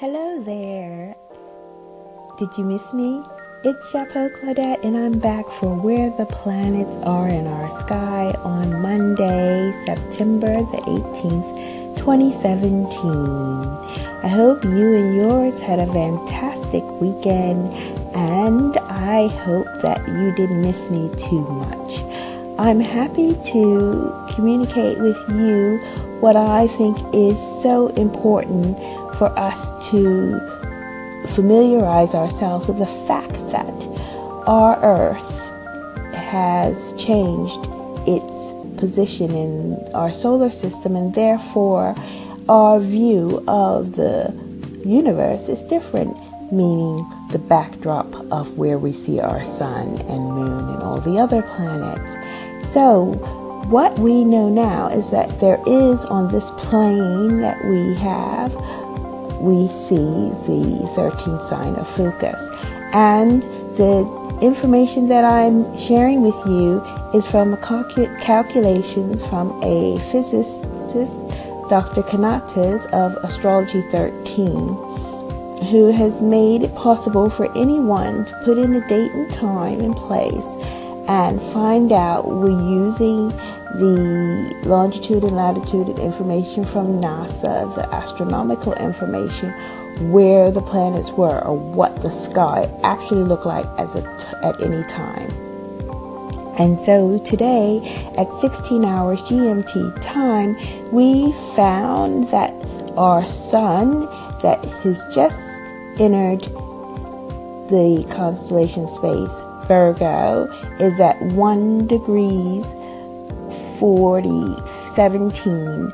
Hello there. Did you miss me? It's Chapeau Claudette, and I'm back for Where the Planets Are in Our Sky on Monday, September the 18th, 2017. I hope you and yours had a fantastic weekend, and I hope that you didn't miss me too much. I'm happy to communicate with you what I think is so important for us to familiarize ourselves with the fact that our Earth has changed its position in our solar system, and therefore our view of the universe is different, meaning the backdrop of where we see our sun and moon and all the other planets. So, what we know now is that there is on this plane that we have we see the 13th sign of Ophiuchus. And the information that I'm sharing with you is from calcu- calculations from a physicist, Dr. Kanatas of Astrology 13, who has made it possible for anyone to put in a date and time and place and find out we're using the longitude and latitude information from NASA, the astronomical information, where the planets were or what the sky actually looked like at, the t- at any time. And so today at 16 hours GMT time, we found that our sun that has just entered the constellation space Virgo is at 1 degrees 40, 17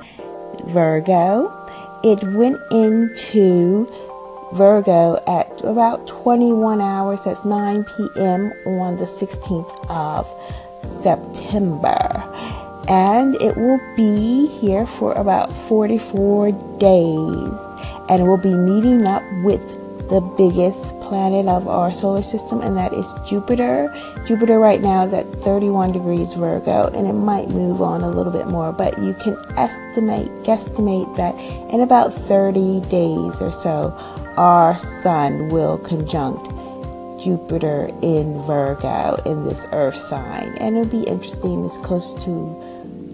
Virgo. It went into Virgo at about 21 hours, that's 9 p.m. on the 16th of September. And it will be here for about 44 days. And will be meeting up with the biggest planet of our solar system, and that is Jupiter. Jupiter right now is at 31 degrees Virgo, and it might move on a little bit more, but you can estimate, guesstimate that in about 30 days or so, our sun will conjunct Jupiter in Virgo in this Earth sign, and it'll be interesting. It's close to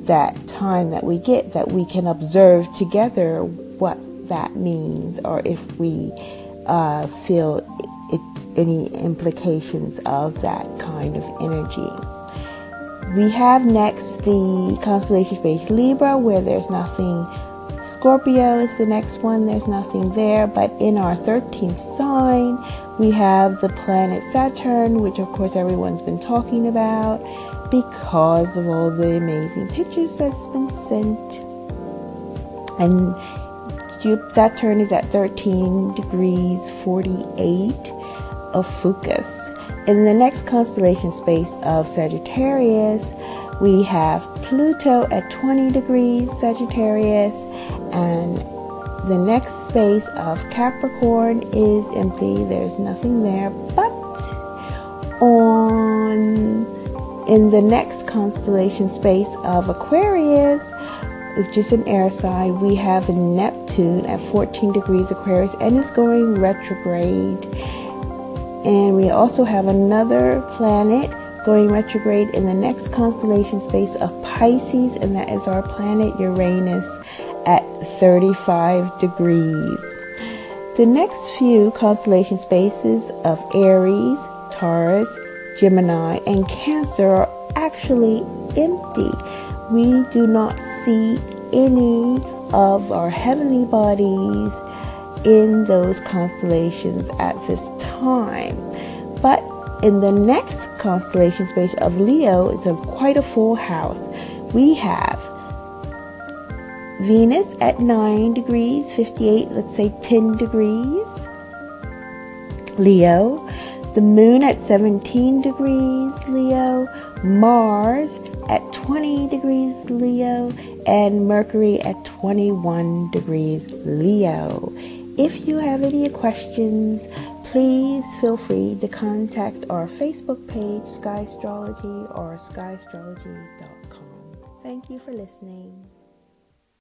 that time that we get that we can observe together what that means, or if we uh, feel it, any implications of that kind of energy. We have next the constellation space Libra, where there's nothing. Scorpio is the next one, there's nothing there. But in our 13th sign, we have the planet Saturn, which of course everyone's been talking about because of all the amazing pictures that's been sent. And Saturn is at 13 degrees 48 of Ophiuchus. In the next constellation space of Sagittarius, we have Pluto at 20 degrees Sagittarius, and the next space of Capricorn is empty. There's nothing there, but on in the next constellation space of Aquarius, which is an air sign, we have Neptune at 14 degrees Aquarius and it's going retrograde. And we also have another planet going retrograde in the next constellation space of Pisces, and that is our planet Uranus at 35 degrees. The next few constellation spaces of Aries, Taurus, Gemini, and Cancer are actually empty we do not see any of our heavenly bodies in those constellations at this time. But in the next constellation space of Leo, it's a quite a full house. We have Venus at 9 degrees, 58, let's say 10 degrees. Leo, the moon at 17 degrees, Leo, Mars at 20 degrees Leo, and Mercury at 21 degrees Leo. If you have any questions, please feel free to contact our Facebook page, Sky Astrology, or skyastrology.com. Thank you for listening.